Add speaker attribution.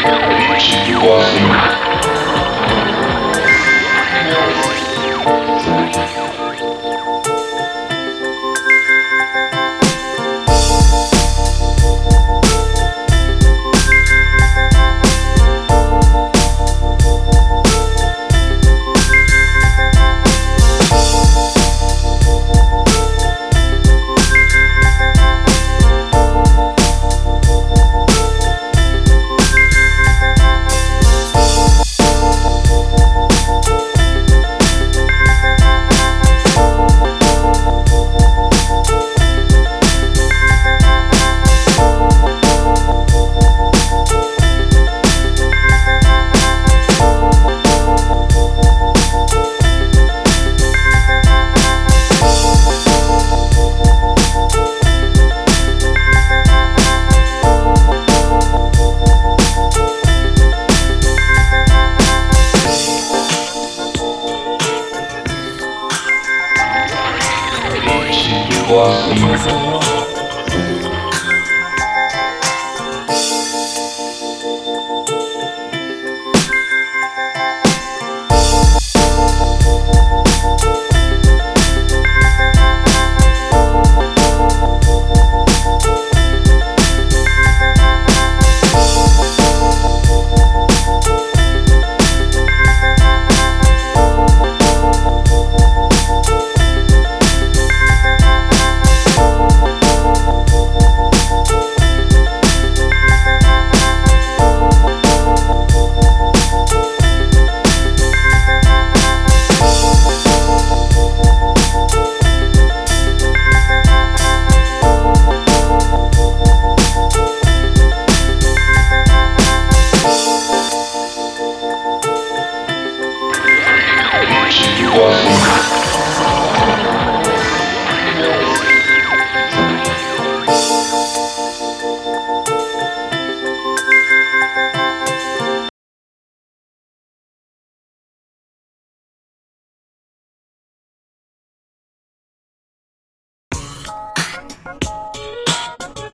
Speaker 1: Keep watching. 我说我 She was